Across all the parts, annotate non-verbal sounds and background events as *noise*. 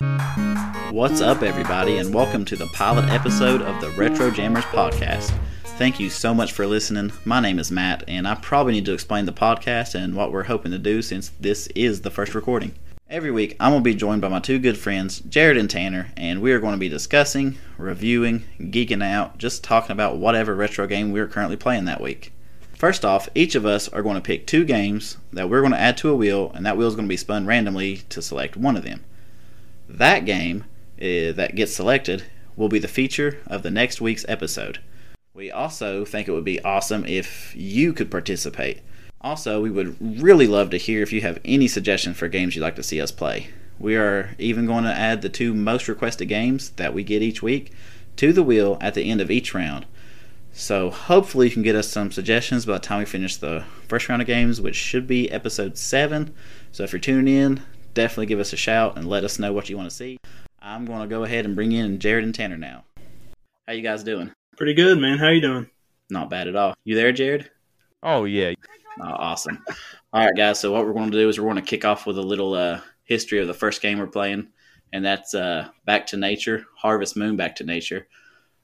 What's up, everybody, and welcome to the pilot episode of the Retro Jammers podcast. Thank you so much for listening. My name is Matt, and I probably need to explain the podcast and what we're hoping to do since this is the first recording. Every week, I'm going to be joined by my two good friends, Jerad and Tanner, and we are going to be discussing, reviewing, geeking out, just talking about whatever retro game we're currently playing that week. First off, each of us are going to pick two games that we're going to add to a wheel, and that wheel is going to be spun randomly to select one of them. That game uh, that gets selected will be the feature of the next week's episode. We also think it would be awesome if you could participate. Also, we would really love to hear if you have any suggestions for games you'd like to see us play. We are even going to add the two most requested games that we get each week to the wheel at the end of each round. So hopefully you can get us some suggestions by the time we finish the first round of games, which should be episode 7. So if you're tuning in, definitely give us a shout and let us know what you want to see. I'm going to go ahead and bring in Jerad and Tanner now. How you guys doing? Pretty good, man. How you doing? Not bad at all. You there, Jerad? Oh yeah. Oh, awesome. All right, guys. So what we're going to do is we're going to kick off with a little uh, history of the first game we're playing, and that's uh, Back to Nature, Harvest Moon, Back to Nature.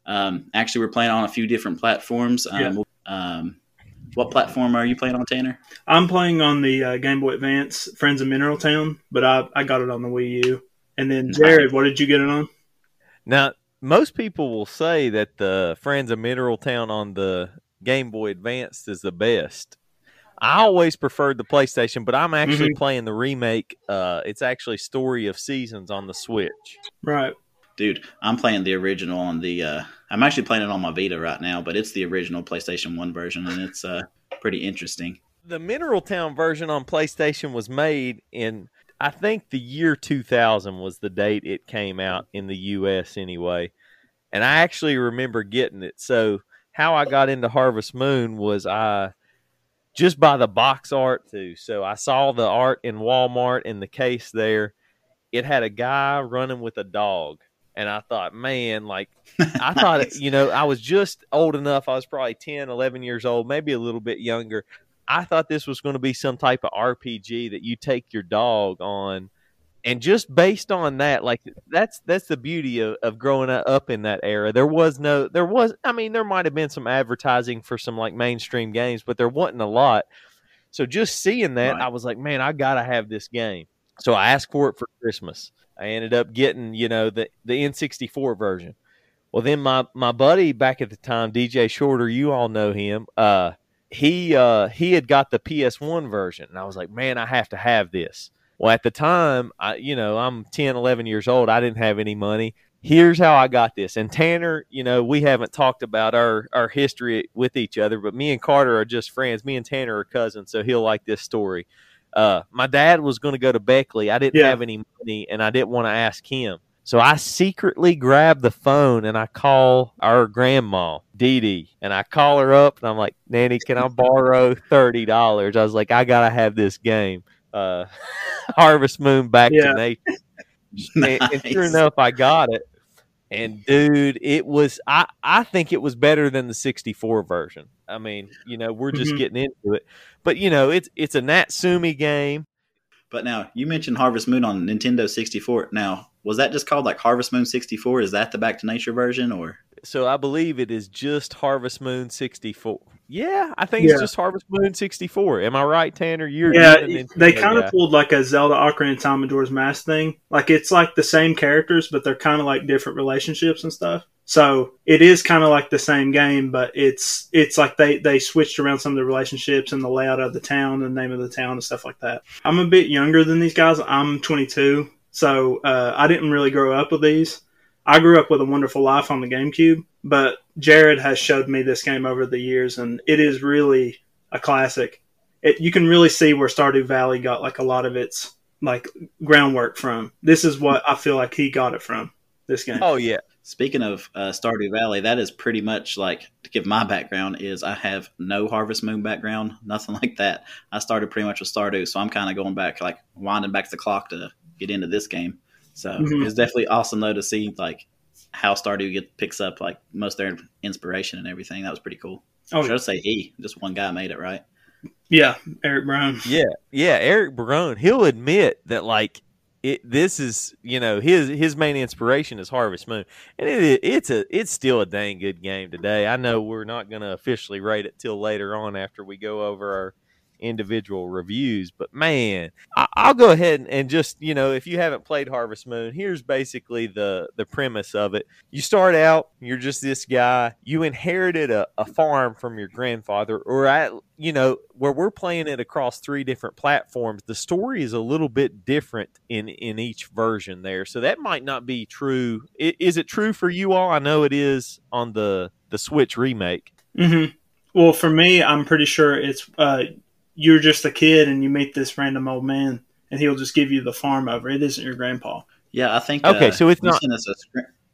Um, actually, we're playing on a few different platforms. Um, Yeah. um, what platform are you playing on, Tanner? I'm playing on the uh, Game Boy Advance, Friends of Mineral Town, but I, I got it on the Wii U. And then Jerad, what did you get it on? Now most people will say that the Friends of Mineral Town on the Game Boy Advance is the best. I always preferred the PlayStation, but I'm actually playing the remake. Uh, it's actually Story of Seasons on the Switch. Right. Dude, I'm playing the original on the. Uh, I'm actually playing it on my Vita right now, but it's the original PlayStation One version, and it's uh, pretty interesting. The Mineral Town version on PlayStation was made in, I think, the year 2000 was the date it came out in the U.S. anyway. And I actually remember getting it. So how I got into Harvest Moon was I just by the box art too. So I saw the art in Walmart in the case there. It had a guy running with a dog. And I thought, man, like, *laughs* I thought, Nice. you know, I was just old enough. I was probably 10, 11 years old, maybe a little bit younger. I thought this was going to be some type of RPG that you take your dog on. And just based on that, like that's that's the beauty of, of growing up in that era. There was no, there was, I mean, there might have been some advertising for some like mainstream games, but there wasn't a lot. So just seeing that, Right. I was like, man, I gotta have this game. So I asked for it for Christmas. I ended up getting, you know, the the N64 version. Well, then my my buddy back at the time, DJ Shorter, you all know him. Uh, he uh, he had got the PS1 version, and I was like, man, I have to have this. Well, at the time, I you know, I'm 10, 11 years old. I didn't have any money. Here's how I got this. And Tanner, you know, we haven't talked about our our history with each other, but me and Carter are just friends. Me and Tanner are cousins, so he'll like this story. Uh, my dad was going to go to Beckley. I didn't Yeah. have any money, and I didn't want to ask him. So I secretly grab the phone and I call our grandma, Dee Dee, and I call her up and I'm like, Nanny, can I borrow thirty dollars? I was like, I gotta have this game. Uh, *laughs* Harvest Moon back Yeah. to nature. *laughs* And, and sure enough, I got it. And dude, it was I, I think it was better than the 64 version. I mean, you know, we're just Mhm. getting into it. But you know, it's it's a Natsume game. But now you mentioned Harvest Moon on Nintendo 64. Now, was that just called like Harvest Moon 64? Is that the Back to Nature version, or So I believe it is just Harvest Moon 64. Yeah, I think Yeah. it's just Harvest Moon 64. Am I right, Tanner? You're Yeah, you're the Nintendo they kind of pulled like a Zelda Ocarina of Time Majora's Mask thing. Like it's like the same characters, but they're kind of like different relationships and stuff. So it is kind of like the same game, but it's it's like they they switched around some of the relationships and the layout of the town and the name of the town and stuff like that. I'm a bit younger than these guys. I'm 22, so uh, I didn't really grow up with these. I grew up with a Wonderful Life on the GameCube, but Jerad has showed me this game over the years, and it is really a classic. It, you can really see where Stardew Valley got like a lot of its like groundwork from. This is what I feel like he got it from. This game. Oh yeah. Speaking of uh, Stardew Valley, that is pretty much like to give my background is I have no Harvest Moon background, *laughs* nothing like that. I started pretty much with Stardew, so I'm kind of going back, like winding back the clock to get into this game. So Mhm. it's definitely awesome though to see like how Stardew get picks up like most of their inspiration and everything. That was pretty cool. Oh, Should I say he? Just one guy made it, right? yeah, Eric Barone. Yeah, yeah. Eric Barone. he'll admit that like it, this is you know his his main inspiration is Harvest Moon, and it, it's a it's still a dang good game today. I know we're not going to officially rate it till later on after we go over our individual reviews. But man, I, will go ahead and, and, just you know, if you haven't played Harvest Moon, here's basically the the premise of it. You start out, you're just this guy. You inherited a, a farm from your grandfather, or at you know where we're playing it across three different platforms. The story is a little bit different in in each version there, so that might not be true. Is it true for you all? I know it is on the the Switch remake. Mm-hmm. Well, for me, I'm pretty sure it's uh, you're just a kid and you meet this random old man and he'll just give you the farm over. It isn't your grandpa. Yeah, I think. Okay, uh, so it's not.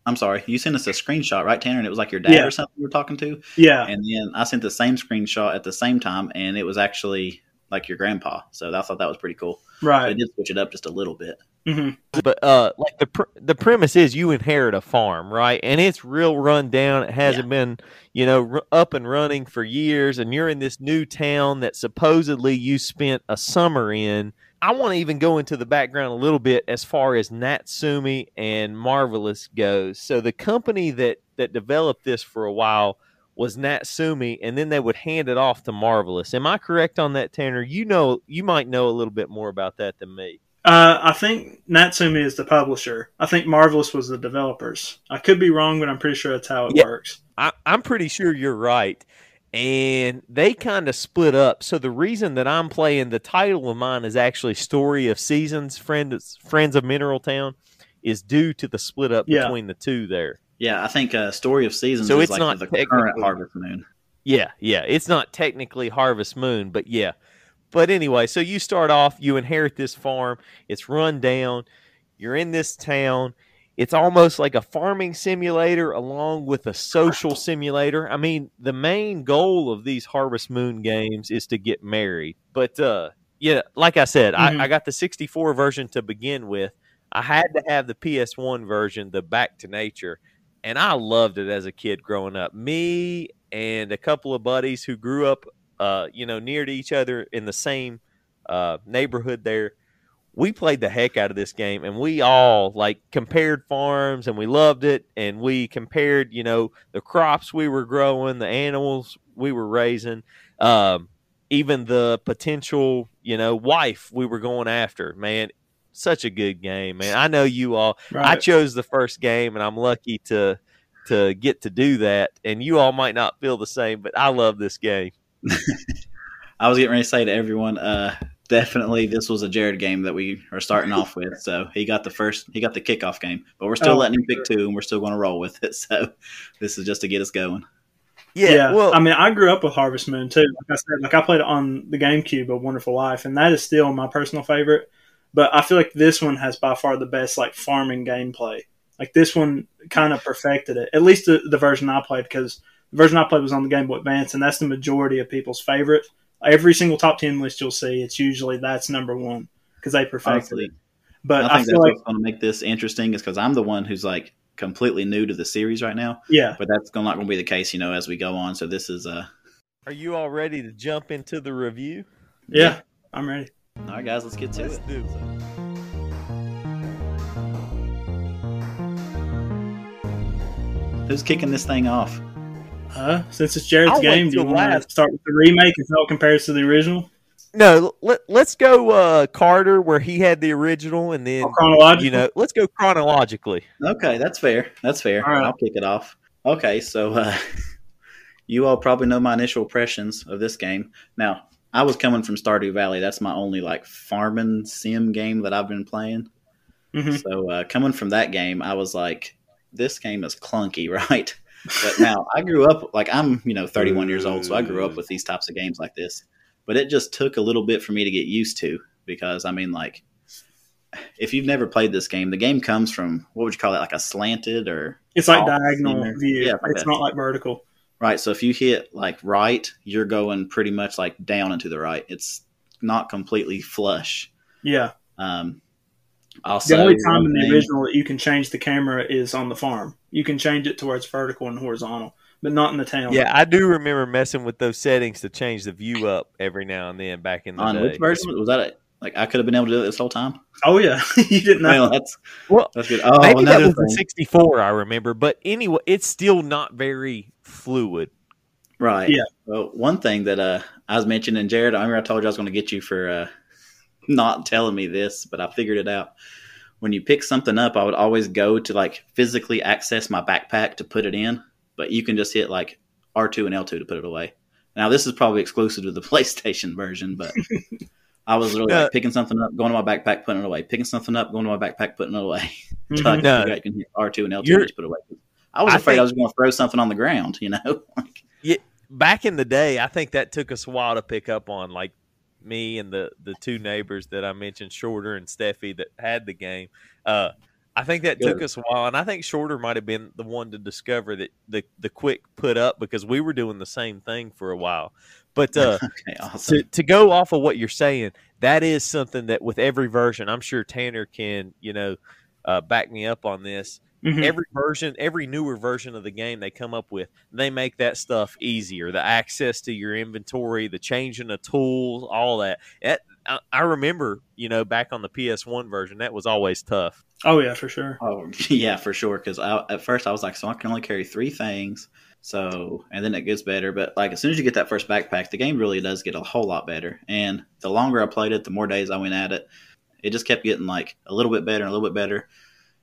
I'm sorry, you sent us a screenshot, right, Tanner? And it was like your dad yeah. or something you were talking to. Yeah. And then I sent the same screenshot at the same time, and it was actually like your grandpa. So I thought that was pretty cool. Right. So did switch it up just a little bit. Mm-hmm. But uh, like the pr- the premise is you inherit a farm, right? And it's real run down. It hasn't yeah. been, you know, r- up and running for years. And you're in this new town that supposedly you spent a summer in. I want to even go into the background a little bit as far as Natsume and Marvelous goes. So the company that that developed this for a while was Natsume, and then they would hand it off to Marvelous. Am I correct on that, Tanner? You know, you might know a little bit more about that than me. Uh, I think Natsume is the publisher. I think Marvelous was the developers. I could be wrong, but I'm pretty sure that's how it yeah, works. I, I'm pretty sure you're right. And they kind of split up. So the reason that I'm playing the title of mine is actually Story of Seasons, Friends Friends of Mineral Town, is due to the split up yeah. between the two there. Yeah, I think uh, Story of Seasons so it's like not the current Harvest Moon. Yeah, yeah. It's not technically Harvest Moon, but yeah. But anyway, so you start off, you inherit this farm, it's run down, you're in this town. It's almost like a farming simulator along with a social simulator. I mean, the main goal of these Harvest Moon games is to get married. But uh yeah, like I said, mm-hmm. I, I got the 64 version to begin with. I had to have the PS1 version, the Back to Nature, and I loved it as a kid growing up. Me and a couple of buddies who grew up uh, you know, near to each other in the same uh, neighborhood there. We played the heck out of this game, and we all like compared farms, and we loved it. And we compared, you know, the crops we were growing, the animals we were raising, um, even the potential, you know, wife we were going after. Man, such a good game, man. I know you all. Right. I chose the first game, and I'm lucky to to get to do that. And you all might not feel the same, but I love this game. *laughs* I was getting ready to say to everyone, uh, definitely this was a Jerad game that we are starting off with. So he got the first, he got the kickoff game, but we're still oh, letting him pick two, and we're still going to roll with it. *laughs* So this is just to get us going. Yeah, yeah, well, I mean, I grew up with Harvest Moon too. Like I said, like I played on the GameCube, A Wonderful Life, and that is still my personal favorite. But I feel like this one has by far the best like farming gameplay. Like this one kind of perfected it. At least the, the version I played, because the version I played was on the Game Boy Advance, and that's the majority of people's favorite. Every single top ten list you'll see, it's usually that's number one because they perfected Honestly, it. But I think I that's like, what's going to make this interesting is because I'm the one who's like completely new to the series right now. Yeah, but that's not going to be the case, you know, as we go on. So this is uh Are you all ready to jump into the review? Yeah, yeah. I'm ready. All right, guys, let's get to let's it. Do it. Who's kicking this thing off? Huh? Since it's Jerad's I'll game, do you want to start with the remake and how it compares to the original? No, let, let's go uh, Carter where he had the original, and then oh, you know, let's go chronologically. Okay, that's fair. That's fair. All right. I'll kick it off. Okay, so uh, *laughs* you all probably know my initial impressions of this game. Now, I was coming from Stardew Valley. That's my only like farming sim game that I've been playing. Mm-hmm. So uh, coming from that game, I was like, this game is clunky, *laughs* right? But now I grew up like I'm, you know, 31 years old, so I grew up with these types of games like this. But it just took a little bit for me to get used to because I mean, like, if you've never played this game, the game comes from what would you call it, like a slanted or it's like diagonal view. Yeah, it's not like vertical. Right. So if you hit like right, you're going pretty much like down and to the right. It's not completely flush. Yeah. Um, also, the only time in the original that you can change the camera is on the farm. You can change it to where it's vertical and horizontal, but not in the town. Yeah, I do remember messing with those settings to change the view up every now and then back in the on day. which version was that? Like I could have been able to do it this whole time. Oh yeah, *laughs* you didn't know. Well, that's Well, that's good. Oh, maybe that another was the 64, I remember. But anyway, it's still not very fluid. Right. Yeah. Well, one thing that uh, I was mentioning, Jerad, I remember I told you I was going to get you for uh, not telling me this, but I figured it out. When you pick something up, I would always go to like physically access my backpack to put it in, but you can just hit like R2 and L2 to put it away. Now, this is probably exclusive to the *laughs* PlayStation version, but I was really No. like uh, picking something up, going to my backpack, putting it away, picking something up, going to my backpack, putting it away. *laughs* I No. Mm-hmm. figure you can hit R2 and L2 You're- and just put it away. I was I afraid I think- was going to throw something on the ground, you know? *laughs* Like, Back in the day, I think that took us a while to pick up on. Like me and the the two neighbors that I mentioned, Shorter and Steffi, that had the game. Uh, I think that took us a while, and I think Shorter might have been the one to discover that the the quick put up because we were doing the same thing for a while. But uh, *laughs* okay, awesome. to to go off of what you're saying, that is something that with every version, I'm sure Tanner can you know uh, back me up on this. Mhm. Every version, every newer version of the game they come up with, they make that stuff easier. The access to your inventory, the changing of tools, all that. That I, I remember, you know, back on the PS1 version, that was always tough. Oh yeah, for sure. Oh *laughs* yeah, for sure. Because at first I was like, so I can only carry three things. So and then it gets better. But like as soon as you get that first backpack, the game really does get a whole lot better. And the longer I played it, the more days I went at it, it just kept getting like a little bit better and a little bit better.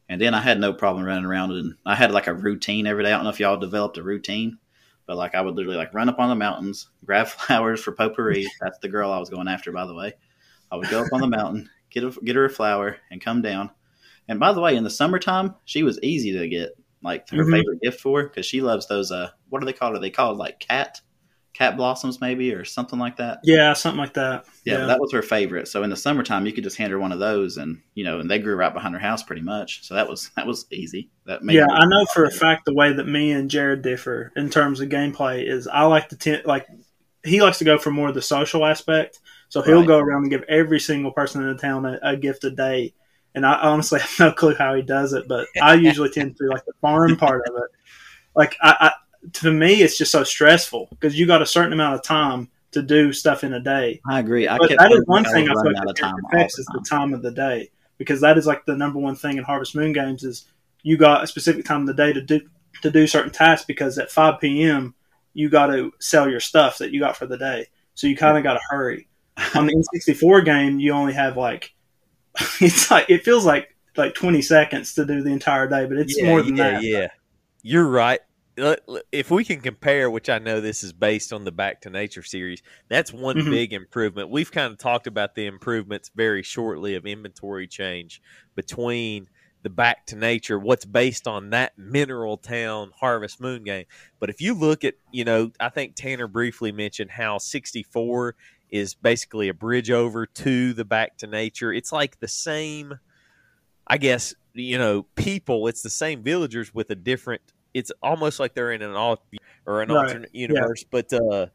And then I had no problem running around and I had like a routine every day. I don't know if y'all developed a routine, but like I would literally like run up on the mountains, grab *laughs* flowers for Popuri. That's the girl I was going after, by the way. I would go up on the mountain, get a, get her a flower, and come down. And by the way, in the summertime, she was easy to get like her Mhm. favorite gift for because she loves those. Uh, what are they called? it? They called like cat, cat blossoms maybe or something like that. Yeah, something like that. Yeah, Yeah. that was her favorite. So in the summertime, you could just hand her one of those, and you know, and they grew right behind her house pretty much. So that was that was easy. That made yeah, I know for a fact the way that me and Jerad differ in terms of gameplay is I like to ten- like he likes to go for more of the social aspect. So he'll Right. go around and give every single person in the town a, a gift a day. And I honestly *laughs* have no clue how he does it, but I usually tend to like the farm part of it. Like I, I to me, it's just so stressful because you got a certain amount of time to do stuff in a day. I agree. I that is one thing I feel like out of the time affects the is the time. time of the day because that is like the number one thing in Harvest Moon games is you got a specific time of the day to do to do certain tasks because at 5 p.m. you got to sell your stuff that you got for the day, so you kind of got to hurry. On the N64 game, you only have like *laughs* it's like it feels like like 20 seconds to do the entire day, but it's yeah, more than yeah, that. yeah. You're right. Let- If we can compare, which I know this is based on the Back to Nature series, that's one Mhm. big improvement. We've kind of talked about the improvements very shortly of inventory change between the Back to Nature, what's based on that Mineral Town Harvest Moon game. But if you look at, you know, I think Tanner briefly mentioned how 64 is basically a bridge over to the Back to Nature. It's like the same, I guess, you know, people. It's the same villagers with a different. It's almost like they're in an alt or an Right. alternate universe. But uh,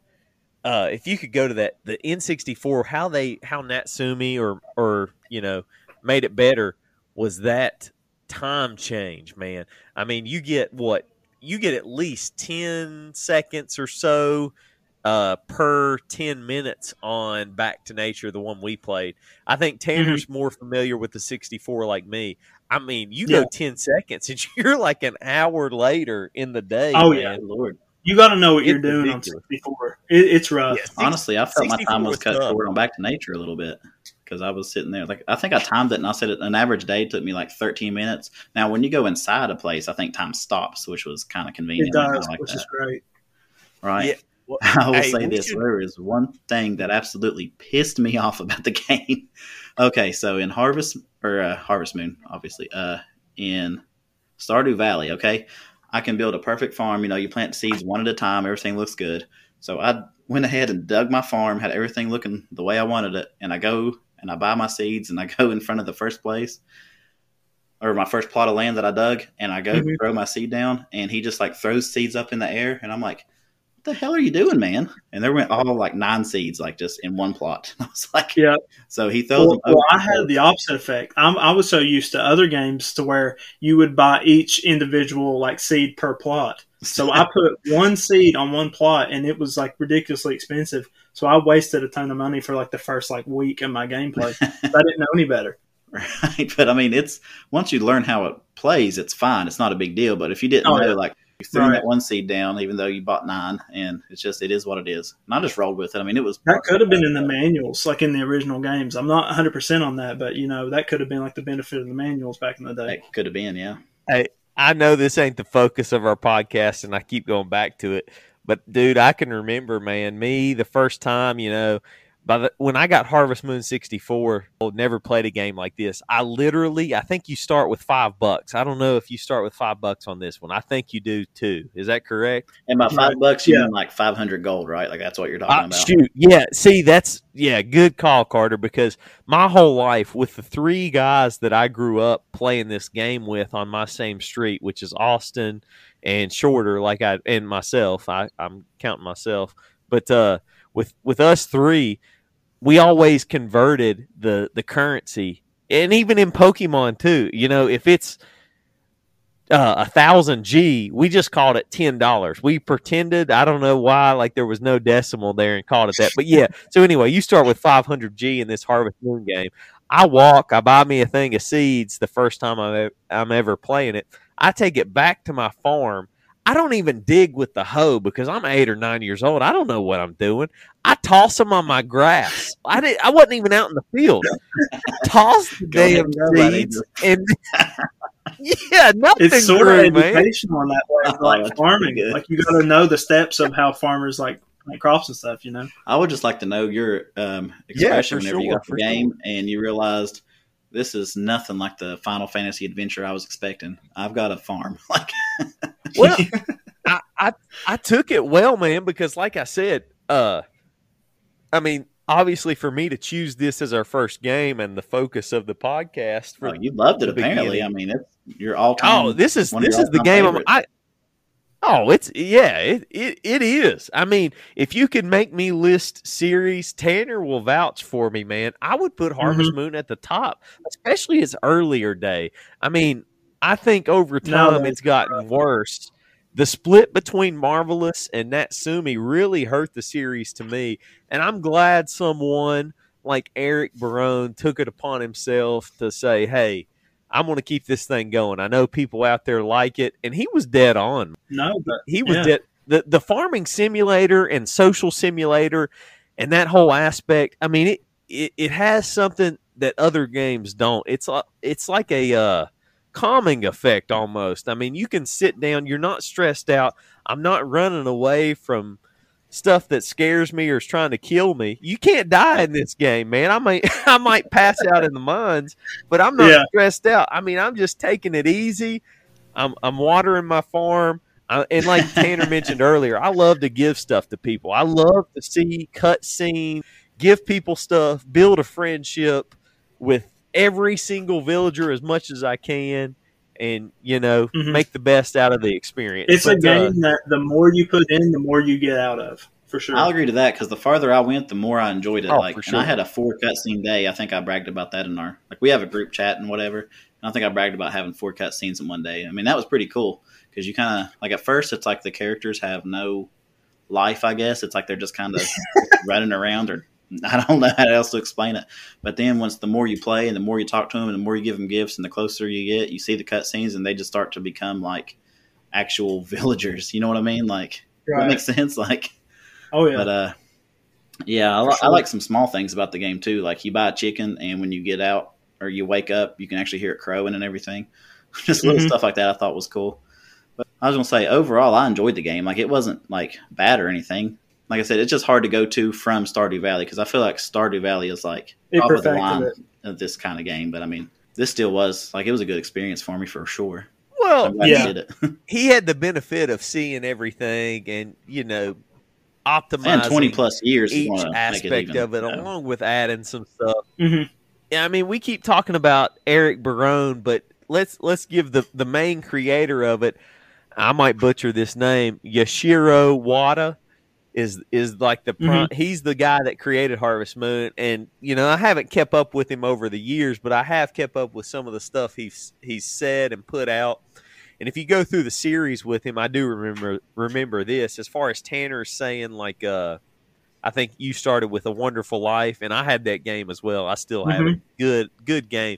uh, if you could go to that, the N64, how they, how Natsume or or you know made it better was that time change, man. I mean, you get what you get at least ten seconds or so uh, per 10 minutes on Back to Nature, the one we played. I think Tanner's more familiar with the 64 like me. I mean, you Yeah. go 10 seconds *laughs* and you're like an hour later in the day. Oh, man. yeah. Lord. You got to know what you're doing ridiculous. on 64. It, it's rough. Yeah, six- Honestly, I felt my time was was cut tough. short on Back to Nature a little bit because I was sitting there. Like I think I timed it, and I said it, an average day took me like 13 minutes. Now, when you go inside a place, I think time stops, which was kind of convenient. I does, like which that, is great. right? Yeah. Well, *laughs* I will hey, say this: should- there is one thing that absolutely pissed me *laughs* off about the game. Okay, so in Harvest or uh, Harvest Moon, obviously, uh, in Stardew Valley, okay, I can build a perfect farm. You know, you plant seeds one at a time. Everything looks good. So I went ahead and dug my farm, had everything looking the way I wanted it, and I go and I buy my seeds and I *laughs* go in front of the first place or my first plot of land that I dug, and I go Mhm. throw my seed down, and he just like throws seeds up in the air, and I'm like, "What the hell are you doing, man?" And there went all like nine seeds, like just in one plot. *laughs* I was like, Yeah. So he throws Well, them. well, I had the opposite effect. I'm, I was so used to other games to where you would buy each individual like seed per plot. So I *laughs* put one seed on one plot, and it was like ridiculously expensive. So I wasted a ton of money for like the first like week of my gameplay. *laughs* I didn't know any better. Right, but I mean, it's once you learn how it plays, it's fine. It's not a big deal. But if you didn't Oh, know, yeah. like you threw Right. that one seed down, even though you bought nine, and it's just it is what it is. And I just rolled with it. I mean, it was That could have been in the manuals, like in the original games. I'm not 100 percent on that, but you know that could have been like the benefit of the manuals back in the day. That could have been, yeah. Hey, I know this ain't the focus of our podcast, and I keep going back to it. But dude, I can remember, man, me the first time, you know, by the when I got Harvest Moon sixty four, i never played a game like this. I literally, I think you start with five bucks. I don't know if you start with five bucks on this one. I think you do too. Is that correct? And by five bucks, you Yeah. mean like five hundred gold, right? Like that's what you're talking Uh, about. shoot, yeah. See, that's yeah, good call, Carter. Because my whole life, with the three guys that I grew up playing this game with on my same street, which is Austin and Shorter, like I and myself, I, I'm counting myself, but uh, with with us three, we always converted the the currency, and even in Pokemon too. You know, if it's uh, a thousand G, we just called it ten dollars. We pretended, I don't know why, like there was no decimal there and called it that. But yeah, so anyway, you start with five hundred G in this Harvest Moon game. I walk, I buy me a thing of seeds the first time I'm I'm ever playing it. I take it back to my farm. I don't even dig with the hoe because I'm eight or nine years old. I don't know what I'm doing. I toss them on my grass. I did. I wasn't even out in the field. *laughs* Toss the damn and go, buddy. seeds and yeah, nothing It's sort grew, of man. educational in that way, Oh, like pretty farming. good. Like you got to know the steps of how farmers like plant crops and stuff. You know. I would just like to know your um, expression for whenever you got the for game and you realized this is nothing like the Final Fantasy adventure I was expecting. I've got a farm. *laughs* Like, Well, I, I I took it well, man, because like I said, uh, I mean, obviously for me to choose this as our first game and the focus of the podcast for oh, you loved it. Apparently, I mean, it's your all time. Oh, this is this is the game. I'm. I oh, it's yeah, it, it it is. I mean, if you could make me list series, Tanner will vouch for me, man. I would put Harvest Mm-hmm. Moon at the top, especially its earlier day. I mean, I think over time that's it's gotten worse. The split between Marvelous and Natsume really hurt the series to me, and I'm glad someone like Eric Barone took it upon himself to say, "Hey, I'm going to keep this thing going. I know people out there like it, and he was dead on. No, but He was Yeah. dead. The the farming simulator and social simulator, and that whole aspect. I mean, it it, it has something that other games don't. It's like it's like a uh, calming effect almost. I mean, you can sit down. You're not stressed out. I'm not running away from stuff that scares me or is trying to kill me. You can't die in this game, man. I might *laughs* I might pass out in the mines, but I'm not Yeah. stressed out. I mean, I'm just taking it easy. I'm I'm watering my farm. I, and like Tanner mentioned *laughs* earlier, I love to give stuff to people. I love to see cut scene, give people stuff, build a friendship with every single villager as much as I can, and you know, Mhm. make the best out of the experience. it's a But, uh, game that the more you put in, the more you get out of. For sure. I'll agree to that because the farther I went, the more I enjoyed it. Oh, like, for and I had a four cutscene day. I think I bragged about that in our like we have a group chat and whatever. And I think I bragged about having four cutscenes in one day. I mean, that was pretty cool because you kind of like at first it's like the characters have no life. I guess it's like they're just kind of *laughs* running around or. *laughs* I don't know how else to explain it, but then once the more you play and the more you talk to them and the more you give them gifts and the closer you get, you see the cutscenes and they just start to become like actual *laughs* villagers. You know what I mean? Like that makes sense. Like oh yeah. but uh, yeah, I, For I like some small things about the game too. Like you buy a chicken, and when you get out or you wake up, you can actually hear it crowing and everything. *laughs* Just little Mhm. stuff like that, I thought was cool. But I was gonna say overall, I enjoyed the game. Like it wasn't like bad or anything. Like I said, it's just hard to go to from Stardew Valley because I feel like Stardew Valley is like top of the line it. of this kind of game. But I mean, this still was like it was a good experience for me for sure. well, I'm yeah. you *laughs* he had the benefit of seeing everything and you know optimizing and twenty plus years, each wanna make aspect even, of it, you know. along with adding some stuff. Mhm. Yeah, I mean, we keep talking about Eric Barone, but let's let's give the the main creator of it. I might butcher this name, Yashiro Wada. Is is like the prime, he's the guy that created Harvest Moon, and you know I haven't kept up with him over the years, but I have kept up with some of the stuff he's he's said and put out. And if you go through the series with him, I do remember remember this. As far as Tanner saying, like, uh, I think you started with a Wonderful Life, and I had that game as well. I still have Mhm. it. Good, good game.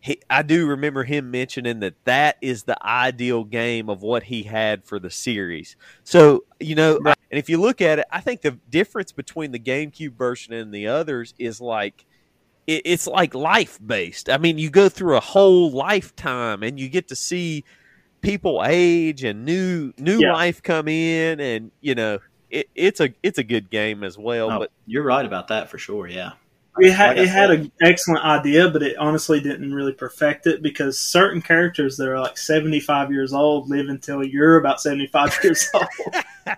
He, I do remember him mentioning that that is the ideal game of what he had for the series. So you know, Right. And if you look at it, I think the difference between the GameCube version and the others is like it, it's like life based. I mean, you go through a whole lifetime and you get to see people age and new new Yeah. life come in, and you know, it, it's a it's a good game as well. Oh, But you're right about that for sure. Yeah. It had Like it had an excellent idea, but it honestly didn't really perfect it because certain characters that are like seventy five years old live until you're about seventy five *laughs* years old. *laughs*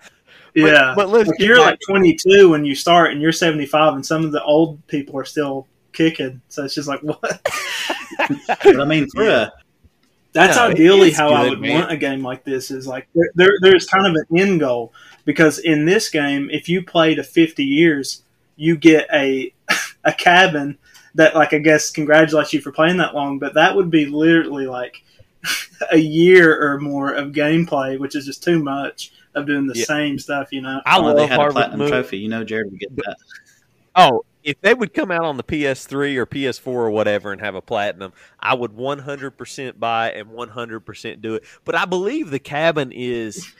yeah, but let's Like, you're back- like twenty two when you start, and you're seventy five, and some of the old people are still kicking. So it's just like what? *laughs* But I mean, for a That's No, ideally it's how I would man. want a game like this. Is like there, there, there's kind of an end goal because in this game, if you play to 50 years, you get a *laughs* a cabin that, like, I guess congratulates you for playing that long. But that would be literally like *laughs* a year or more of gameplay, which is just too much of doing the Yeah. same stuff. You know, I oh, they love had a platinum Moon. trophy. You know, Jerad would get that. Oh, if they would come out on the PS3 or PS4 or whatever and have a platinum, I would 100% buy and 100% do it. But I believe the cabin is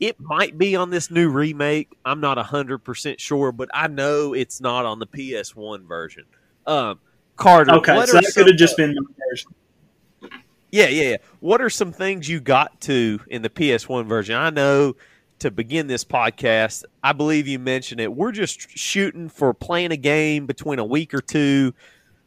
it might be on this new remake. I'm not 100% sure, but I know it's not on the PS1 version. Um Carter, okay, what so are that could have just been my version. Yeah, yeah, yeah. What are some things you got to in the PS1 version? I know to begin this podcast, I believe you mentioned it. We're just shooting for playing a game between a week or two,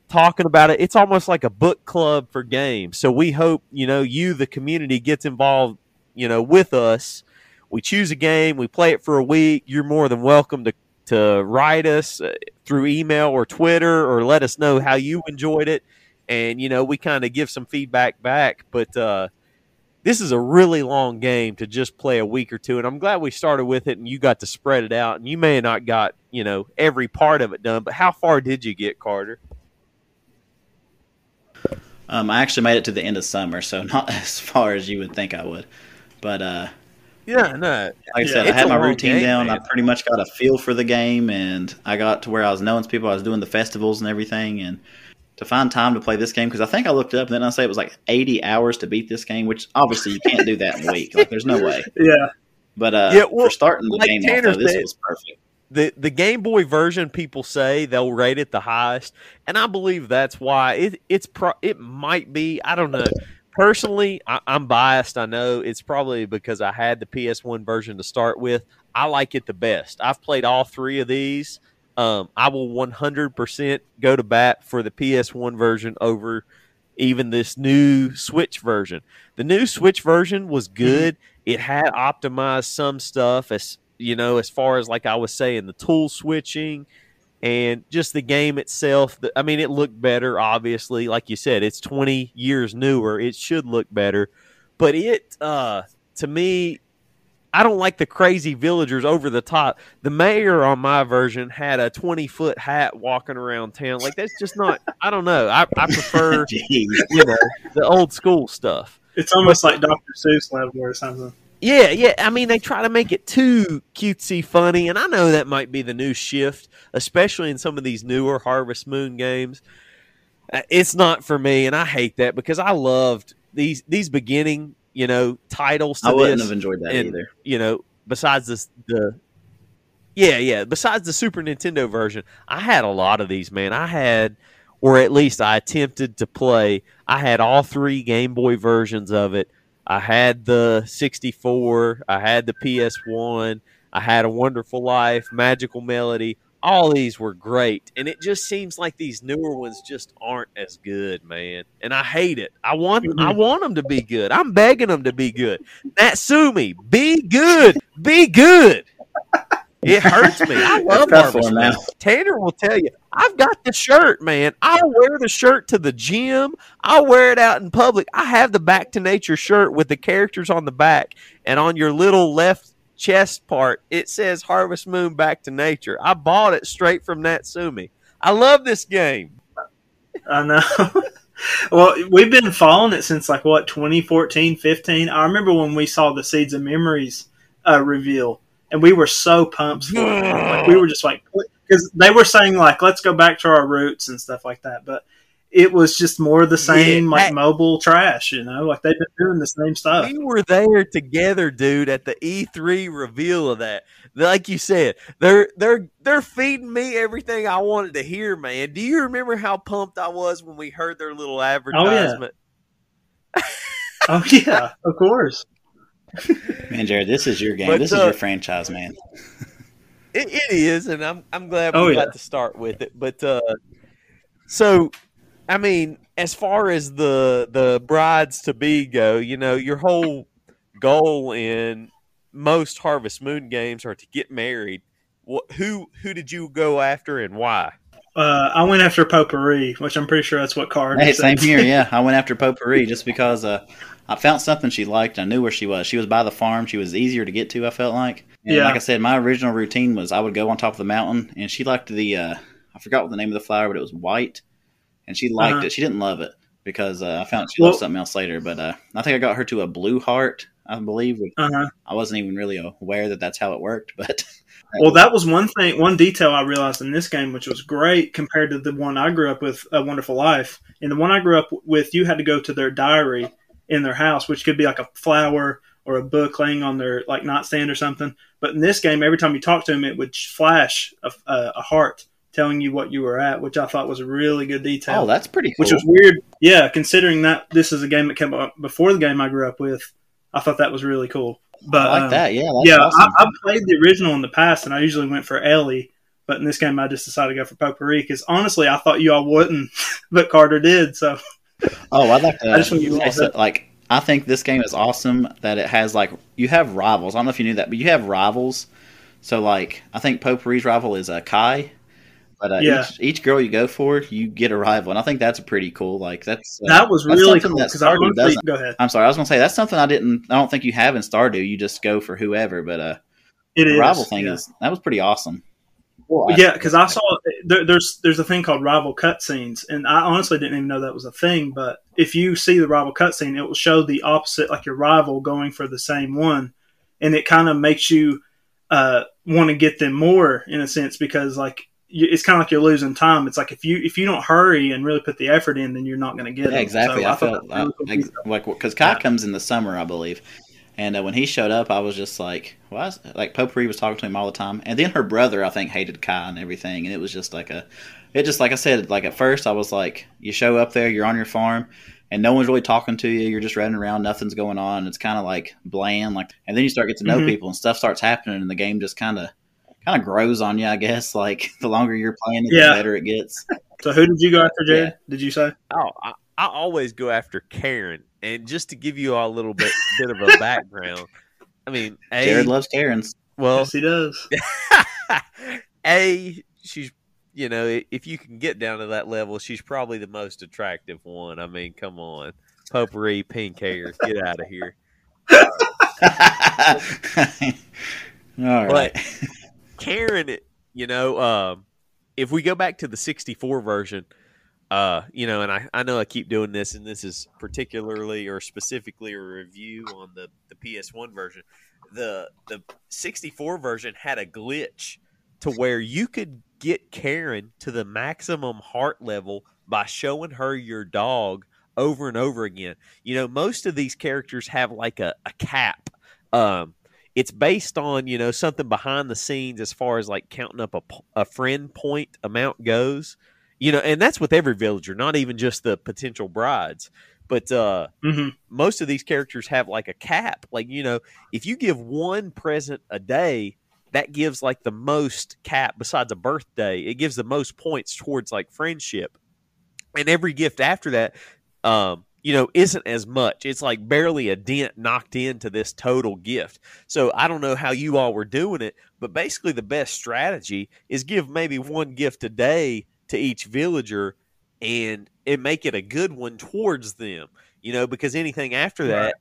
talking about it. It's almost like a book club for games. So we hope, you know, you, the community, gets involved, you know, with us. We choose a game, we play it for a week. You're more than welcome to to write us uh, through email or Twitter or let us know how you enjoyed it and you know we kind of give some feedback back but uh this is a really long game to just play a week or two and i'm glad we started with it and you got to spread it out and you may have not got you know every part of it done but how far did you get carter Um, I actually made it to the end of summer, so *laughs* not as far as you would think I would. But uh, yeah no like I Yeah, said, I had my routine game, down. man. I pretty much got a feel for the game, and I got to where I was knowing people. I was doing the festivals and everything, and to find time to play this game because I think I looked it up and then I say it was like 80 hours to beat this game, which obviously you can't do that in a week. Like, there's no *laughs* way. Yeah, But uh, Yeah, well, for starting the like game Tanner off, though, this said- was perfect. the the Game Boy version people say they'll rate it the highest, and I believe that's why it it's pro, it might be I don't know. Personally, I, I'm biased. I know it's probably because I had the PS1 version to start with. I like it the best. I've played all three of these. Um, I will 100% go to bat for the PS1 version over even this new Switch version. The new Switch version was good. It had optimized some stuff as you know, as far as like I was saying, the tool switching and just the game itself. I mean, it looked better, obviously. Like you said, it's 20 years newer. It should look better. But it, uh, to me, I don't like the crazy villagers over the top. The mayor on my version had a 20 foot hat walking around town. Like, that's just not, I don't know. I, I prefer, *laughs* you know, the old school stuff. it's almost like Dr. Seuss level or something. Yeah, yeah. I mean, they try to make it too cutesy funny, and I know that might be the new shift, especially in some of these newer Harvest Moon games. Uh, It's not for me, and I hate that because I loved these these beginning, you know, titles to I wouldn't have enjoyed that and- either. You know, besides this, the yeah, yeah. Besides the Super Nintendo version, I had a lot of these. Man, I had, or at least I attempted to play. I had all three Game Boy versions of it. I had the 64, I had the PS1, I had A Wonderful Life, Magical Melody. All these were great, and it just seems like these newer ones just aren't as good, man. And I hate it. I want, I want them to be good. I'm begging them to be good. Natsume, be good, be good. It hurts me. I love Harvest Moon. Tanner will tell you, I've got the shirt, man. I'll wear the shirt to the gym. I'll wear it out in public. I have the Back to Nature shirt with the characters on the back, and on your little left chest part, it says Harvest Moon Back to Nature. I bought it straight from Natsume. I love this game. I know. *laughs* well, we've been following it since like what 2014, 15. I remember when we saw the Seeds of Memories uh, reveal, and we were so pumped for it. Like we were just like because they were saying like let's go back to our roots and stuff like that, but it was just more of the same Yeah, like that- mobile trash, you know, like they've been doing the same stuff. We were there together, dude, at the E3 reveal of that. Like you said, they're they're they're feeding me everything I wanted to hear, man. Do you remember how pumped I was when we heard their little advertisement? *laughs* Oh yeah, of course. Man, Jerad, this is your game. But, this is uh, your franchise, man. It, it is, and I'm I'm glad we Oh, yeah. got to start with it. But uh, so, I mean, as far as the the brides to be go, you know, your whole goal in most Harvest Moon games are to get married. What who who did you go after and why? Uh, I went after Popuri, which I'm pretty sure that's what card. Hey, same here. Yeah, *laughs* I went after Popuri just because uh, I found something she liked. I knew where she was. She was by the farm. She was easier to get to. I felt like. And Yeah. Like I said, my original routine was I would go on top of the mountain, and she liked the. Uh, I forgot what the name of the flower, but it was white, and she liked Uh-huh. it. She didn't love it because uh, I found she Well- loved something else later. But uh, I think I got her to a blue heart. I believe. Uh-huh. I wasn't even really aware that that's how it worked, *laughs* but. Well, that was one thing, one detail I realized in this game, which was great compared to the one I grew up with, A Wonderful Life. In the one I grew up with, you had to go to their diary in their house, which could be like a flower or a book laying on their like nightstand or something. But in this game, every time you talk to them, it would flash a, a heart telling you what you were at, which I thought was a really good detail. Oh, that's pretty cool. which was weird. Yeah, considering that this is a game that came up before the game I grew up with, I thought that was really cool. But I like um, that. Yeah, that's yeah, awesome. I, I've played the original in the past, and I usually went for Elli. But in this game, I just decided to go for Popuri because honestly, I thought you all wouldn't, *laughs* but Carter did. So Oh, I'd like to. I just want you to I like, I think this game is awesome that it has like you have rivals. I don't know if you knew that, but you have rivals. So like, I think Popuri's rival is uh, Kai, but uh, Yeah. each, each girl you go for, you get a rival, and I think that's pretty cool. Like that's uh, that was really something cool that because I Stardew honestly, doesn't. go ahead. I'm sorry, I was gonna say that's something I didn't. I don't think you have in Stardew. You just go for whoever, but uh, It the is rival thing yeah. is that was pretty awesome. yeah, because I saw there, there's there's a thing called rival cutscenes, and I honestly didn't even know that was a thing. But if you see the rival cutscene, it will show the opposite, like your rival going for the same one, and it kind of makes you uh, want to get them more in a sense because like you, it's kind of like you're losing time. It's like if you if you don't hurry and really put the effort in, then you're not going to get Yeah, them. exactly. So I, thought felt was really cool like because Kai Yeah. comes in the summer, I believe, and uh, when he showed up, I was just like, "Why?" Is, like Popuri was talking to him all the time, and then her brother, I think, hated Kai and everything, and it was just like a, it just like I said, like at first I was like, you show up there, you're on your farm. And no one's really talking to you. You're just running around. Nothing's going on. It's kind of like bland. Like, and then you start getting to know Mhm. people, and stuff starts happening, and the game just kind of, kind of grows on you. I guess. *laughs* Like the longer you're playing it, Yeah. the better it gets. *laughs* So who did you go after, Jerad? Yeah. Did you say? Oh, I, I always go after Karen, and just to give you all a little bit *laughs* bit of a background, I mean, a Jerad loves Karens. well, yes, he does. a she's you know if you can get down to that level, she's probably the most attractive one. I mean, come on, Popuri, pink hair, get out of here. All right. Karen, you know, um, if we go back to the 64 version, uh, you know, and I, I know I keep doing this, and this is particularly or specifically a review on the, the PS1 version. The the 64 version had a glitch to where you could get Karen to the maximum heart level by showing her your dog over and over again. You know, most of these characters have like a, a cap. Um, it's based on you know something behind the scenes as far as like counting up a, a friend point amount goes you know and that's with every villager not even just the potential brides but uh hmm most of these characters have like a cap like you know if you give one present a day that gives like the most cap besides a birthday it gives the most points towards like friendship. And every gift after that um you know isn't as much. It's like barely a dent knocked into this total gift. So i don't know how you all were doing it but basically the best strategy is give maybe one gift a day to each villager and and make it a good one towards them you know because anything after that Right.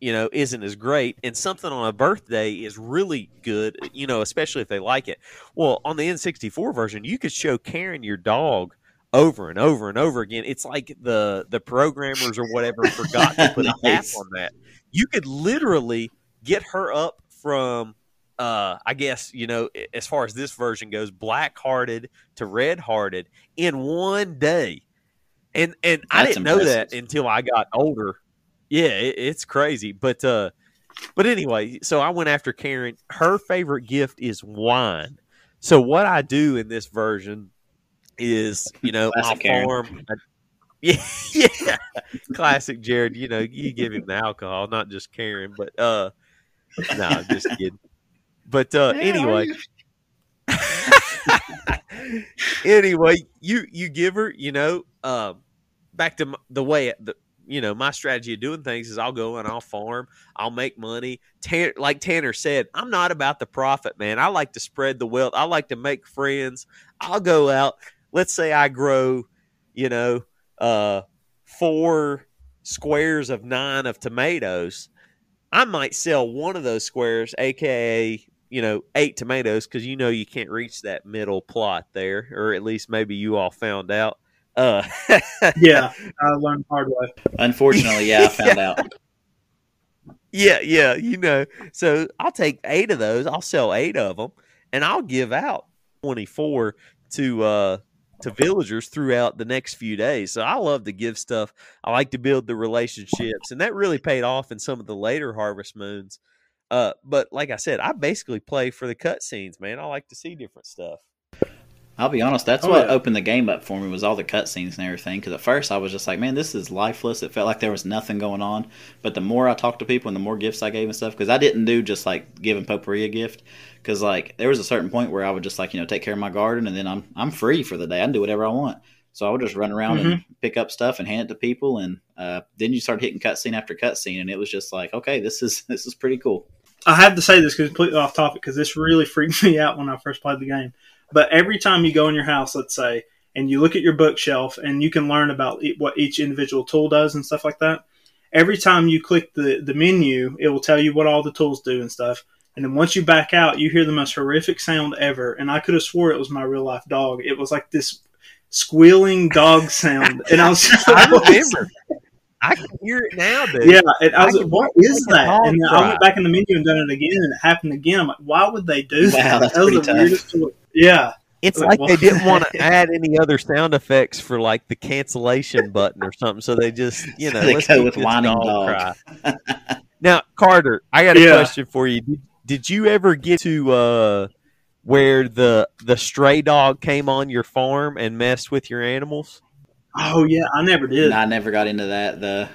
you know isn't as great. And something on a birthday is really good you know especially if they like it. Well on the n64 version you could show karen your dog over and over and over again it's like the the programmers or whatever forgot to put a cap on that you could literally get her up from uh, I guess you know, as far as this version goes, black hearted to red hearted in one day, and and I didn't know that until I got older. Yeah, it, it's crazy, but uh, but anyway, so I went after Karen. Her favorite gift is wine. So what I do in this version is, you know, I'll Classic Karen. farm. I- *laughs* yeah, yeah, classic Jerad. You know, you give him the alcohol, not just Karen. But uh, no, I'm just kidding. But uh, anyway, *laughs* anyway, you you give her, you know, um, back to the way the you know my strategy of doing things is I'll go and I'll farm, I'll make money. Tan- like Tanner said, I'm not about the profit, man. I like to spread the wealth. I like to make friends. I'll go out. Let's say I grow, you know, uh, four squares of nine of tomatoes. I might sell one of those squares, aka you know eight tomatoes, because you know you can't reach that middle plot there, or at least maybe you all found out. Uh, *laughs* Yeah, I learned the hard way. Unfortunately, yeah, I *laughs* found out. yeah, yeah, you know. So I'll take eight of those. I'll sell eight of them, and I'll give out twenty four to uh to villagers throughout the next few days. So I love to give stuff. I like to build the relationships, and that really paid off in some of the later harvest moons. Uh, but like I said, I basically play for the cutscenes, man. I like to see different stuff. I'll be honest, that's Oh, what yeah. opened the game up for me was all the cutscenes and everything. Because at first I was just like, man, this is lifeless. It felt like there was nothing going on. But the more I talked to people and the more gifts I gave and stuff, because I didn't do just like giving Popuri a gift. Because like there was a certain point where I would just like you know take care of my garden and then I'm I'm free for the day. I can do whatever I want. So I would just run around and pick up stuff and hand it to people. And uh, then you start hitting cutscene after cutscene, and it was just like, okay, this is *laughs* this is pretty cool. I have to say this because completely off topic because this really freaked *laughs* me out when I first played the game. But every time you go in your house, let's say, and you look at your bookshelf and you can learn about what each individual tool does and stuff like that. Every time you click the, the menu, it will tell you what all the tools do and stuff. And then once you back out, you hear the most horrific sound ever. And I could have swore it was my real life dog. It was like this squealing dog sound. And I was just *laughs* I *laughs* like, "What is remember. I can hear it now, dude. yeah, and I was I like, can "What hear is the that?" And then I went back in the menu and done it again, and it happened again. I'm like, "Why would they do Wow, that?" that's that was the tough. weirdest. toy. Yeah, It's Like, like they didn't want to add any other sound effects for like the cancellation *laughs* button or something, so they just you know They let's go with this whining dog dog. cry. *laughs* now, Carter, I got a Yeah. question for you. Did, did you ever get to uh, where the the stray dog came on your farm and messed with your animals? Oh yeah, I never did. And I never got into that. The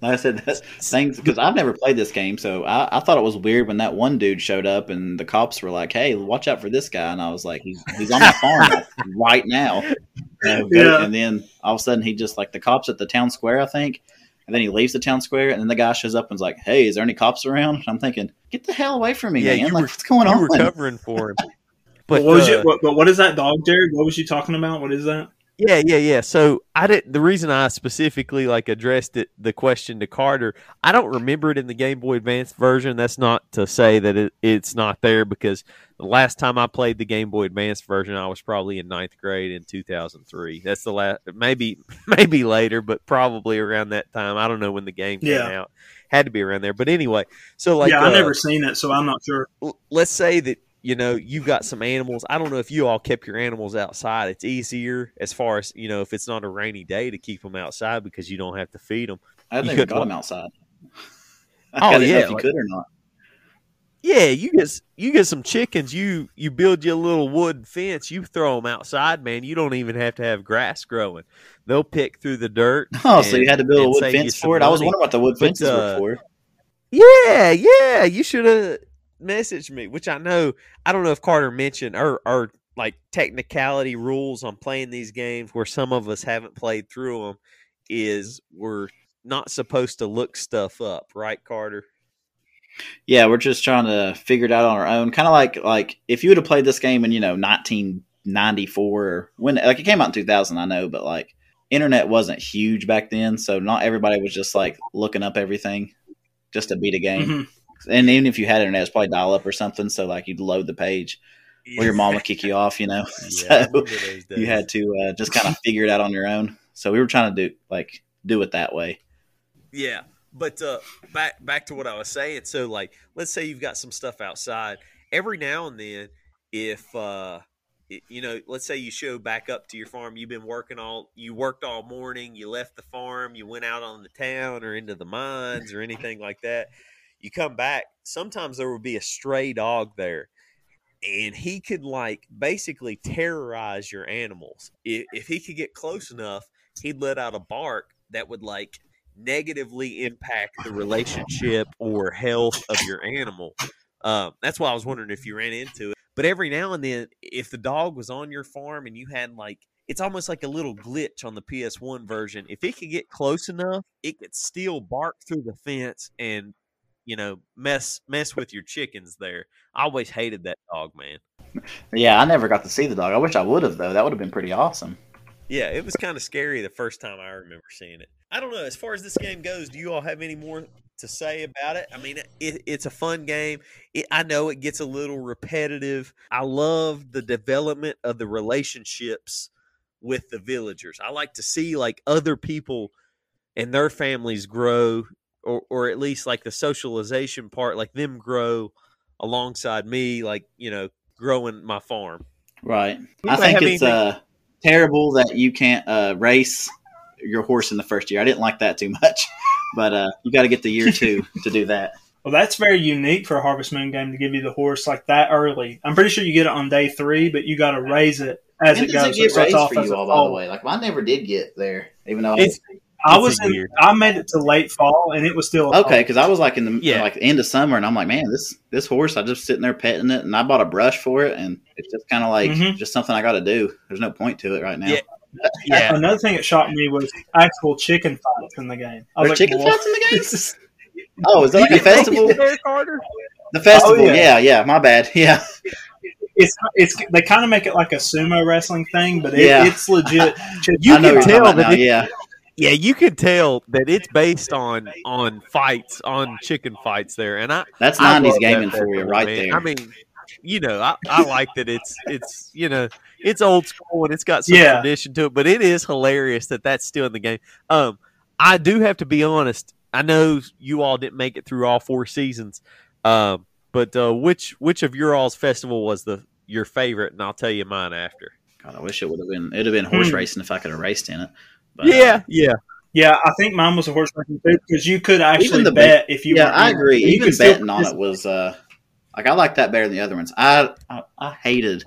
like I said, that's things because I've never played this game, so I, I thought it was weird when that one dude showed up and the cops were like, "Hey, watch out for this guy," and I was like, "He's he's on my farm *laughs* right now." Uh, Yeah. And then all of a sudden, he just like the cops at the town square, I think. And then he leaves the town square, and then the guy shows up and's like, "Hey, is there any cops around?" And I'm thinking, "Get the hell away from me, Yeah, man! like, were- what's going You on?" were covering for him. *laughs* But what was uh, you? What, but what is that dog, Jerad? What was you talking about? What is that? Yeah, yeah, yeah. So I didn't. The reason I specifically like addressed it, the question to Carter, I don't remember it in the Game Boy Advance version. That's not to say that it, it's not there because the last time I played the Game Boy Advance version, I was probably in ninth grade in two thousand three. That's the last, maybe *laughs* maybe later, but probably around that time. I don't know when the game came Yeah. out. Had to be around there. But anyway, so like, yeah, uh, I never seen it, so I'm not sure. l- let's say that you know you've got some animals i don't know if you all kept your animals outside it's easier as far as you know if it's not a rainy day to keep them outside because you don't have to feed them I You never couldn't got them outside. *laughs* Oh, I didn't yeah, if you could or not. yeah you get you get some chickens you you build your little wood fence you throw them outside man you don't even have to have grass growing they'll pick through the dirt *laughs* Oh, so you had to build a wood fence for it? I was wondering what the wood But, fences uh, were for. Yeah, yeah. You should have messaged me, which I know. I don't know if Carter mentioned or or like technicality rules on playing these games where some of us haven't played through them is we're not supposed to look stuff up, right, Carter? Yeah, we're just trying to figure it out on our own. Kind of like like if you would have played this game in you know 1994 or when like it came out in 2000, I know, but like internet wasn't huge back then, so not everybody was just like looking up everything just to beat a game. Mhm. And even if you had internet, it's probably dial up or something, so like you'd load the page or your mom would kick you off, you know. *laughs* Yeah, so you had to uh, just kind of figure it out on your own. So we were trying to do like do it that way. Yeah, but uh, back back to what I was saying. So, like, let's say you've got some stuff outside, every now and then, if uh, you know, let's say you show back up to your farm, you've been working all, you worked all morning, you left the farm, you went out on the town or into the mines or anything like that. You come back, sometimes there will be a stray dog there, and he could like basically terrorize your animals. If, if he could get close enough, he'd let out a bark that would like negatively impact the relationship or health of your animal. Um, that's why I was wondering if you ran into it. But every now and then, if the dog was on your farm and you had like, it's almost like a little glitch on the PS1 version. If it could get close enough, it could still bark through the fence and, you know, mess mess with your chickens there. I always hated that dog, man. Yeah, I never got to see the dog. I wish I would have though. That would have been pretty awesome. Yeah, it was kind of scary the first time I remember seeing it. I don't know. As far as this game goes, do you all have any more to say about it? I mean, it, it's a fun game. It, I know it gets a little repetitive. I love the development of the relationships with the villagers. I like to see like other people and their families grow, or or at least like the socialization part, like them grow alongside me, like you know, growing my farm. Right. You I think it's uh, terrible that you can't uh, race your horse in the first year. I didn't like that too much, *laughs* but uh, you got to get the year two *laughs* to do that. Well, that's very unique for a Harvest Moon game to give you the horse like that early. I'm pretty sure you get it on day three, but you got to raise it as When it does goes. it get So it's raised off for you all, by the way? Like mine never did get there, even though It's- I It's was in, year. I made it to late fall, and it was still Okay, because I was like in the Yeah. like end of summer, and I'm like, man, this this horse, I just sitting there petting it, and I bought a brush for it, and it's just kind of like Mhm. just something I got to do. There's no point to it right now. Yeah. *laughs* Yeah. Another thing that shocked me was actual chicken fights in the game. I was There's chicken "Whoa." fights in the game. *laughs* Oh, is that like a festival? The festival, yeah. yeah. yeah, My bad. *laughs* Yeah, It's it's they kind of make it like a sumo wrestling thing, but it, Yeah. it's legit. You know can tell that now. Yeah, Yeah, you can tell that it's based on on fights, on chicken fights there, and I that's I '90s love that gaming for you, right man. there. I mean, you know, I, I like that it's it's you know it's old school and it's got some Yeah. tradition to it, but it is hilarious that that's still in the game. Um, I do have to be honest. I know you all didn't make it through all four seasons, um, but uh, which which of your all's festival was the your favorite? And I'll tell you mine after. God, I wish it would have been. It'd have been horse Hmm. racing if I could have raced in it. But, uh, yeah, yeah. Yeah, I think mine was a horse racing too because you could actually the bet if you. yeah, weren't I agree. You Even could still betting on it was uh, like I like that better than the other ones. I I, I hated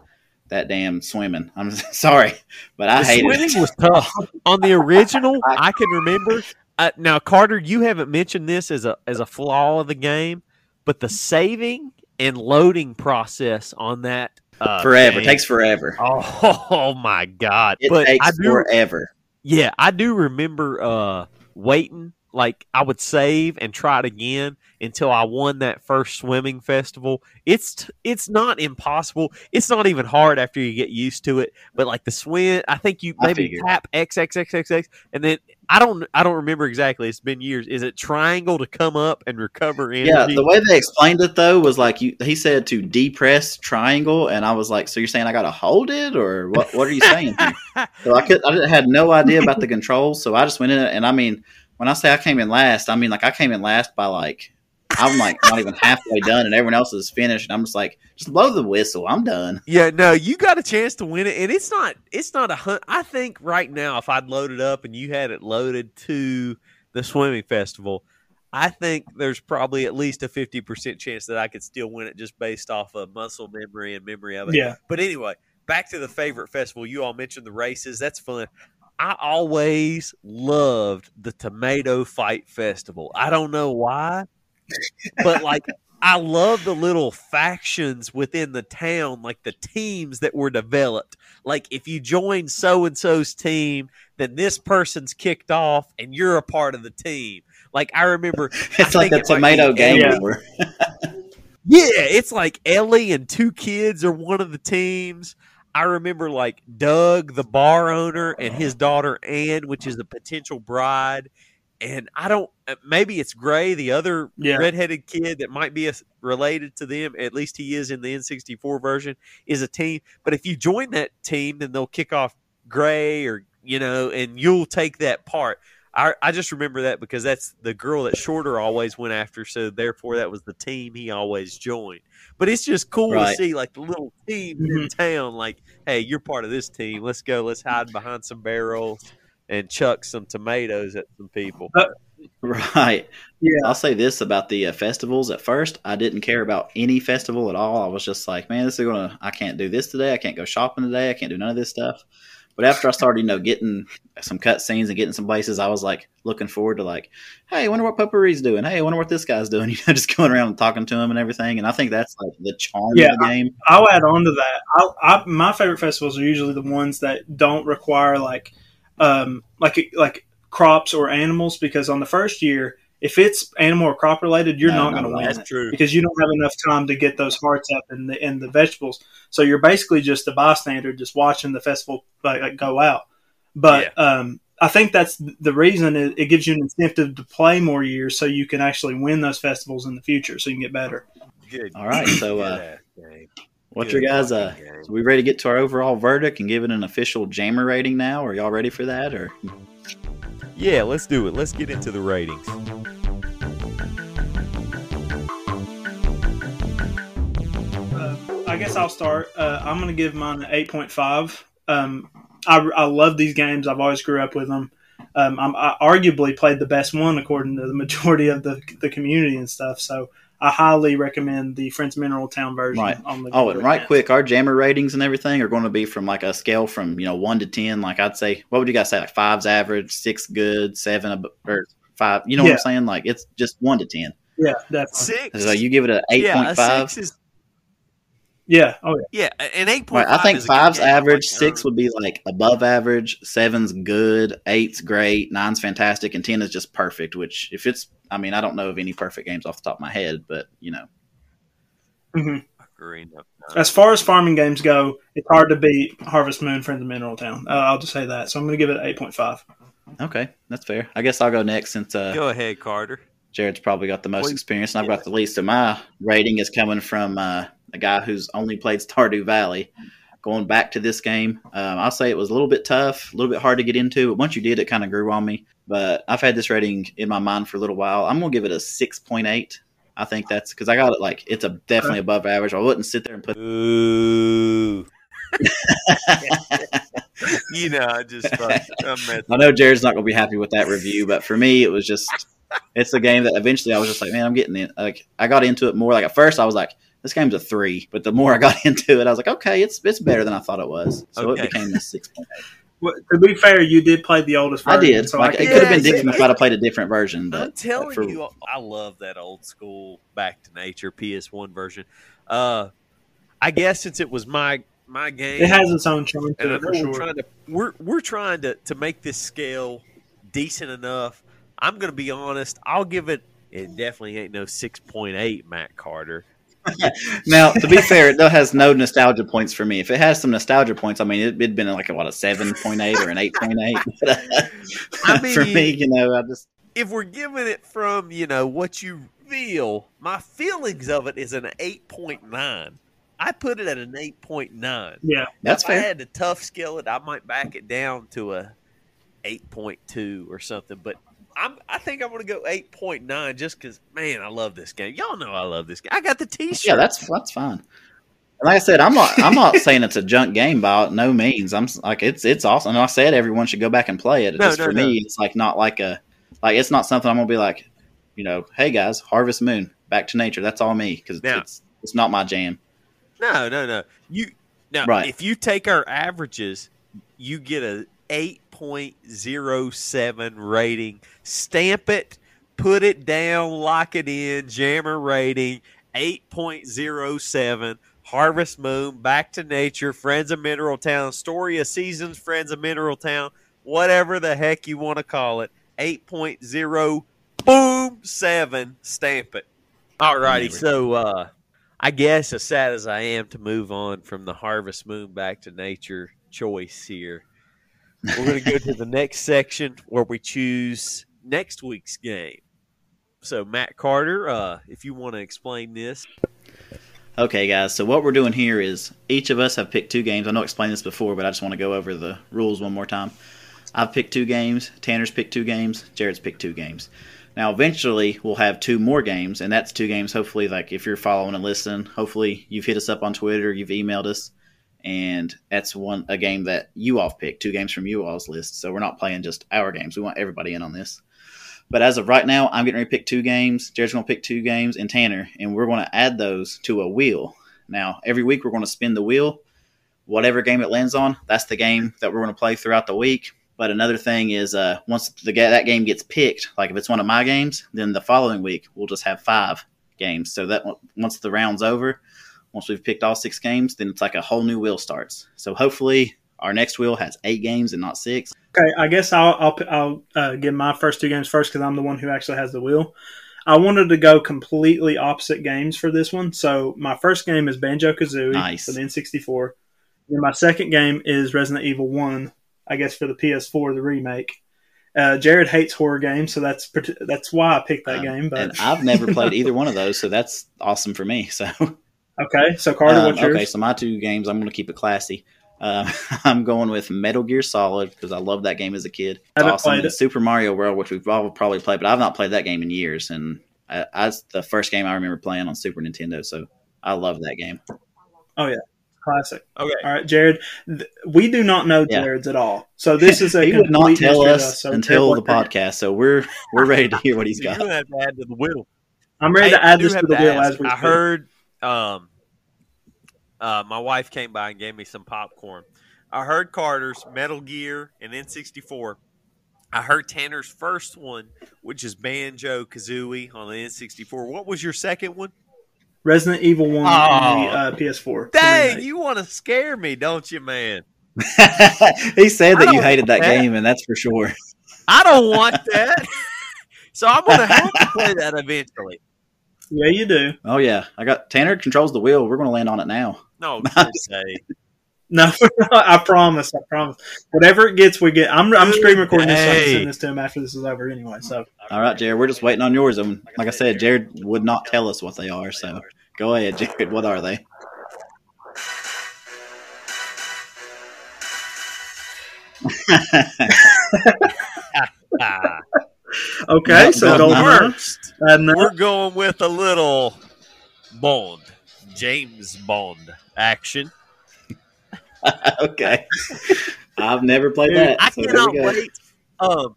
that damn swimming. I'm *laughs* sorry, but I the hated swimming it. was tough on the original. *laughs* I can remember. Uh, now, Carter, you haven't mentioned this as a as a flaw of the game, but the saving and loading process on that uh, forever. game- takes forever. Oh, *laughs* oh my god! It but takes I do, forever. Yeah, I do remember uh, waiting. Like I would save and try it again until I won that first swimming festival. It's it's not impossible. It's not even hard after you get used to it. But like the swim, I think you maybe tap X X X X X, and then I don't I don't remember exactly. It's been years. Is it triangle to come up and recover energy? Yeah, the way they explained it though was like you. He said to depress triangle, and I was like, "So you're saying I got to hold it, or what? What are you saying?" *laughs* so I could. I had no idea about the controls, so I just went in and I mean, when I say I came in last, I mean like I came in last by like I'm like not even halfway done, and everyone else is finished, and I'm just like, just blow the whistle, I'm done. Yeah, no, you got a chance to win it, and it's not. It's not a hunt. I think right now, if I'd loaded up and you had it loaded to the swimming festival, I think there's probably at least a fifty percent chance that I could still win it just based off of muscle memory and memory of it. Yeah, But anyway, back to the favorite festival. You all mentioned the races. That's fun. I always loved the Tomato Fight Festival. I don't know why, but like *laughs* I love the little factions within the town, like the teams that were developed. Like if you join so and so's team, then this person's kicked off and you're a part of the team. Like I remember *laughs* It's I like think a it tomato game Yeah. yeah, it's like Elli and two kids are one of the teams. I remember like Doug, the bar owner, and his daughter Ann, which is a potential bride. And I don't, uh, maybe it's Gray, the other Yeah. redheaded kid that might be a, related to them. At least he is in the N64 version, is a team. But if you join that team, then they'll kick off Gray or, you know, and you'll take that part. I I just remember that because that's the girl that Shorter always went after, so therefore that was the team he always joined. But it's just cool Right. to see like the little team in town, like, hey, you're part of this team. Let's go. Let's hide behind some barrels and chuck some tomatoes at some people. *laughs* Right. Yeah. I'll say this about the uh, festivals. At first, I didn't care about any festival at all. I was just like, man, this is gonna. I can't do this today. I can't go shopping today. I can't do none of this stuff. But after I started, you know, getting some cut scenes and getting some places, I was like looking forward to like, hey, I wonder what Popuri's doing. Hey, I wonder what this guy's doing. *laughs* You know, just going around and talking to him and everything. And I think that's like the charm Yeah, of the game. I'll add on to that. I, I, my favorite festivals are usually the ones that don't require like, um, like like crops or animals because on the first year, if it's animal or crop related, you're No, not not going to win That's true. because you don't have enough time to get those hearts up and the and the vegetables. So you're basically just a bystander, just watching the festival like, like go out. But um, I think that's the reason it, it gives you an incentive to play more years, so you can actually win those festivals in the future, so you can get better. Good. All right. So, uh, Good ass game. what's Good your guys? Uh, fucking so we ready to get to our overall verdict and give it an official jammer rating now? Are y'all ready for that? Or Yeah, let's do it. Let's get into the ratings. Uh, I guess I'll start. Uh, I'm going to give mine an 8.5. Um, I, I love these games. I've always grew up with them. Um, I'm, I arguably played the best one according to the majority of the, the community and stuff. So I highly recommend the Friends Mineral Town version. Right. On the Oh, and right Advance. quick, our jammer ratings and everything are going to be from like a scale from you know one to ten. Like I'd say, what would you guys say? Like five's average, six good, seven ab- or five. You know what I'm saying? Like it's just one to ten. Yeah, definitely. Six. So you give it an eight point a five. six is Yeah. Oh, yeah. yeah, an eight Right, point I think is five's average, Like, six would be like above average, seven's good, eight's great, nine's fantastic, and ten is just perfect. Which, if it's, I mean, I don't know of any perfect games off the top of my head, but you know, hmm agree. No, no. As far as farming games go, it's hard to beat Harvest Moon, Friends of Mineral Town. Uh, I'll just say that. So I'm going to give it an 8.5. okay, that's fair. I guess I'll go next since uh, Go ahead, Carter. Jerad's probably got the most Please. experience, and I've got the least. of my rating is coming from uh, a guy who's only played Stardew Valley. Going back to this game, um, I'll say it was a little bit tough, a little bit hard to get into. But once you did, it kind of grew on me. But I've had this rating in my mind for a little while. I'm gonna give it a six point eight. I think that's because I got it like it's a definitely above average. I wouldn't sit there and put. Ooh. *laughs* you know, I just fuck- I know Jerad's not gonna be happy with that review, but for me, it was just it's a game that eventually I was just like, man, I'm getting it. Like I got into it more. Like at first, I was like, this game's a three, but the more I got *laughs* into it, I was like, okay, it's it's better than I thought it was. So Okay. it became a six point eight. Well, to be fair, you did play the oldest I did. So like I it can- could have been different if I'd have played a different version, but I'm telling for- you, I love that old school Back to Nature PS1 version. Uh, I guess since it was my my game, It has its own charm and to I it know for we're sure. trying to we're we're trying to to make this scale decent enough. I'm going to be honest. I'll give it. It definitely ain't no six point eight, Matt Carter. *laughs* Now, to be fair, it has no nostalgia points for me. If it has some nostalgia points, I mean, it, it'd been like a, what a seven point eight or an eight point eight. *laughs* I *laughs* for me, you know, I just if we're giving it from you know what you feel, my feelings of it is an eight point nine. I put it at an eight point nine. Yeah. that's if I had to tough scale it, I might back it down to a eight point two or something. But I'm I think I'm gonna go eight point nine just because man, I love this game. Y'all know I love this game. I got the T-shirt. Yeah, that's that's fine. And like I said, I'm not I'm not *laughs* saying it's a junk game by no means. I'm like it's it's awesome. And I said everyone should go back and play it. No, Just no, for no. me, it's like not like a like it's not something I'm gonna be like, you know, hey guys, Harvest Moon, Back to Nature. That's all me because Now- it's it's not my jam. No, no, no. You now Right. if you take our averages, you get a eight point zero seven rating. Stamp it, put it down, lock it in. Jammer rating eight point zero seven. Harvest Moon, Back to Nature, Friends of Mineral Town, Story of Seasons, Friends of Mineral Town, whatever the heck you want to call it. Eight point zero, boom, seven. Stamp it. all righty so uh, I guess as sad as I am to move on from the Harvest Moon back to nature choice here, we're going to go to the next section where we choose next week's game. So, Matt Carter, uh, if you want to explain this, Okay, guys. So what we're doing here is each of us have picked two games. I know I explained this before, but I just want to go over the rules one more time. I've picked two games. Tanner's picked two games. Jerad's picked two games. Now, eventually, we'll have two more games, and that's two games. Hopefully, like if you're following and listening, hopefully you've hit us up on Twitter, you've emailed us, and that's one a game that you all picked. Two games from you all's list. So we're not playing just our games. We want everybody in on this. But as of right now, I'm getting ready to pick two games. Jerad's going to pick two games, and Tanner, and we're going to add those to a wheel. Now, every week we're going to spin the wheel. Whatever game it lands on, that's the game that we're going to play throughout the week. But another thing is, uh, once the that game gets picked, like if it's one of my games, then the following week we'll just have five games. So that once the round's over, once we've picked all six games, then it's like a whole new wheel starts. So hopefully our next wheel has eight games and not six. Okay, I guess I'll I'll, I'll uh, give my first two games first because I'm the one who actually has the wheel. I wanted to go completely opposite games for this one. So my first game is Banjo Kazooie Nice. for the N64. And my second game is Resident Evil One, I guess for the PS4, the remake. Uh, Jerad hates horror games, so that's that's why I picked that Um, game. But and I've never played either one of those, so that's awesome for me. So *laughs* okay, so Carter, Um, what's yours? okay, so my two games, I'm going to keep it classy. Um, *laughs* I'm going with Metal Gear Solid because I loved that game as a kid. It's Haven't awesome. played And it. Super Mario World, which we've all probably played, but I've not played that game in years, and I, that's the first game I remember playing on Super Nintendo. So I love that game. Oh yeah, classic. Okay. All right, Jerad. Th- we do not know Yeah. Jerad's at all, so this is a *laughs* he would not tell mystery to us So until the Jerad, what- podcast, so we're we're ready to hear what he's got. got. gonna have to add to the wheel. I'm ready to add this to the wheel ask. as we I speak. heard um, uh, my wife came by and gave me some popcorn. I heard Carter's Metal Gear and N64. I heard Tanner's first one, which is Banjo Kazooie on the N64. What was your second one? Resident Evil One on the Oh. uh, PS4. Dang, you want to scare me, don't you, man? *laughs* he said that you hated that that. game, and that's for sure. I don't want that. *laughs* so I'm going to have to play that eventually. Yeah, you do. Oh yeah, I got Tanner controls the wheel. We're going to land on it now. No, *laughs* just say. No, *laughs* I promise. I promise. Whatever it gets, we get. I'm, I'm screen recording this. So I can Hey. send this to him after this is over anyway. So All right, Jerad, we're just waiting on yours. And like I said, Jerad would not tell us what they are. So go ahead, *laughs* Jerad. What are they? Okay, No, so no, Golden no. Eye. first, we're going with a little Bond, James Bond action. *laughs* okay. I've never played Dude, that. I so cannot wait. Um,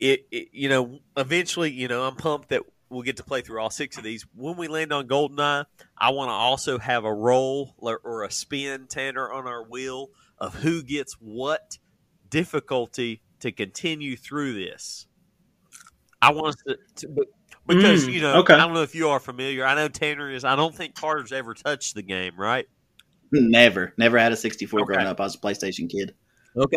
it, it, you know, eventually, you know, I'm pumped that we'll get to play through all six of these. When we land on Goldeneye, I want to also have a roll or, or a spin, Tanner, on our wheel of who gets what difficulty to continue through this. I want us to, to but- because Mm, you know, okay. I don't know if you are familiar. I know Tanner is. I don't think Carter's ever touched the game, right? Never, never had a 64 growing up. I was a PlayStation kid. Okay.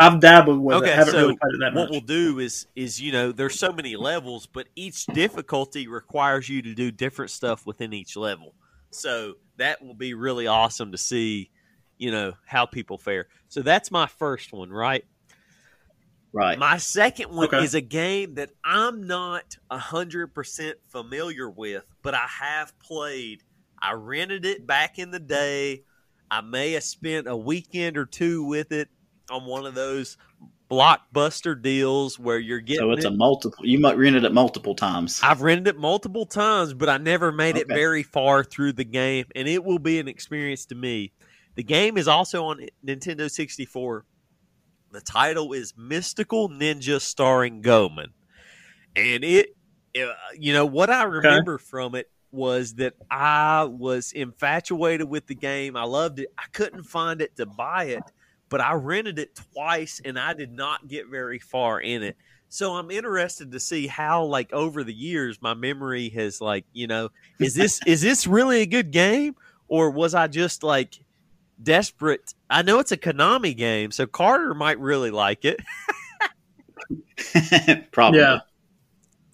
I've dabbled with Okay, it. Haven't so really played it that much. what we'll do is is you know there's so many levels but each difficulty requires you to do different stuff within each level so that will be really awesome to see you know how people fare so that's my first one right Right. my second one Okay. is a game that i'm not 100% familiar with but i have played i rented it back in the day i may have spent a weekend or two with it on one of those blockbuster deals where you're getting so it's it. a multiple. You might rented it multiple times. I've rented it multiple times, but I never made it very far through the game, and it will be an experience to me. The game is also on Nintendo 64. The title is Mystical Ninja starring Goemon. And it, uh, you know, what I remember from it was that I was infatuated with the game. I loved it. I couldn't find it to buy it, but I rented it twice and I did not get very far in it. So I'm interested to see how like over the years my memory has like, you know, is this is this really a good game or was I just like desperate? I know it's a Konami game, so Carter might really like it. *laughs* Probably. Yeah.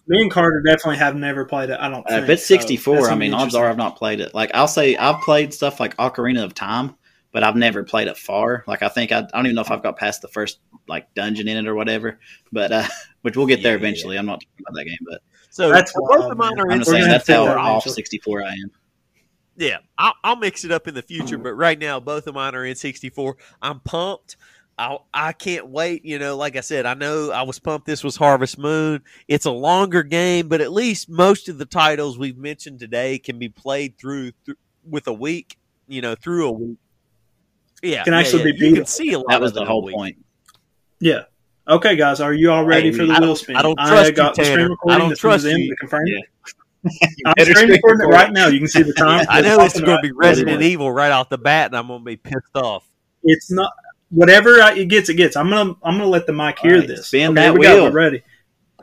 Me and Carter definitely have never played it. I don't. Uh, think, if it's 64, that's I mean, odds are I've not played it. Like, I'll say I've played stuff like Ocarina of Time, but I've never played it far. Like, I think I, I don't even know if I've got past the first, like, dungeon in it or whatever. But, uh, which we'll get there Yeah. eventually. I'm not talking about that game, but So That's both wild, of mine are I'm in just saying that's how off 64 I am. Yeah, I'll, I'll mix it up in the future, mm-hmm. but right now both of mine are in 64. I'm pumped. I I can't wait. You know, like I said, I know I was pumped. This was Harvest Moon. It's a longer game, but at least most of the titles we've mentioned today can be played through, through with a week. You know, through a week. Yeah, Can yeah, actually yeah. be You can see a lot. That was of the it in a whole point. Yeah. Okay, guys, are you all ready Hey, for the I wheel spin? I don't trust you, got the Tanner. screen I don't as soon as trust it ends you. to confirm it. Yeah. I'm Better screen screen recording it right now. You can see the *laughs* time. I know it's popping going to be Resident? Evil right off the bat, and I'm going to be pissed off. It's not whatever I, it gets. It gets. I'm gonna I'm gonna let the mic hear All right, this. spin okay, that here we go. wheel. We're ready.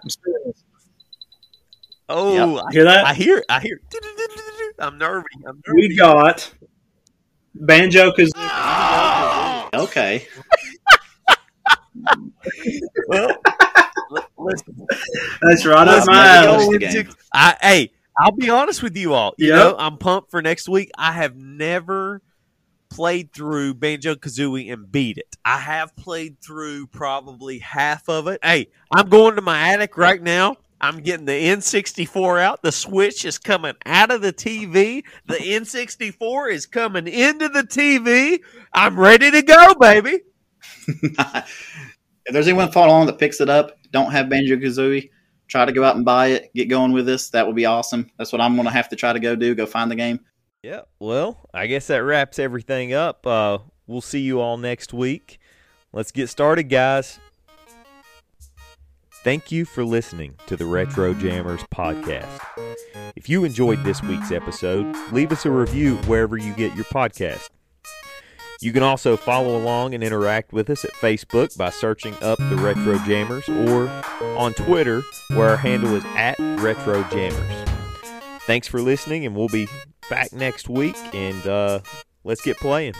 I'm spinning. Oh, Hear that? I, I hear, I hear. I'm nervy. I'm nervy. we got banjo kazooie. Ah! Okay. *laughs* well, li- listen, That's right up Listen, my never alley. touched the game. I, hey, I'll be honest with you all. You Yep. know, I'm pumped for next week. I have never played through Banjo Kazooie and beat it. I have played through probably half of it. Hey, I'm going to my attic right now. I'm getting the N64 out. The Switch is coming out of the TV. The N64 is coming into the TV. I'm ready to go, baby. *laughs* if there's anyone following along that picks it up, don't have Banjo Kazooie, try to go out and buy it, get going with this. That would be awesome. That's what I'm going to have to try to go do. Go find the game. Yeah, well, I guess that wraps everything up. Uh, we'll see you all next week. Let's get started, guys. Thank you for listening to the Retro Jammers podcast. If you enjoyed this week's episode, leave us a review wherever you get your podcast. You can also follow along and interact with us at Facebook by searching up the Retro Jammers or on Twitter where our handle is at Retro Jammers. Thanks for listening, and we'll be back next week. And uh, let's get playing.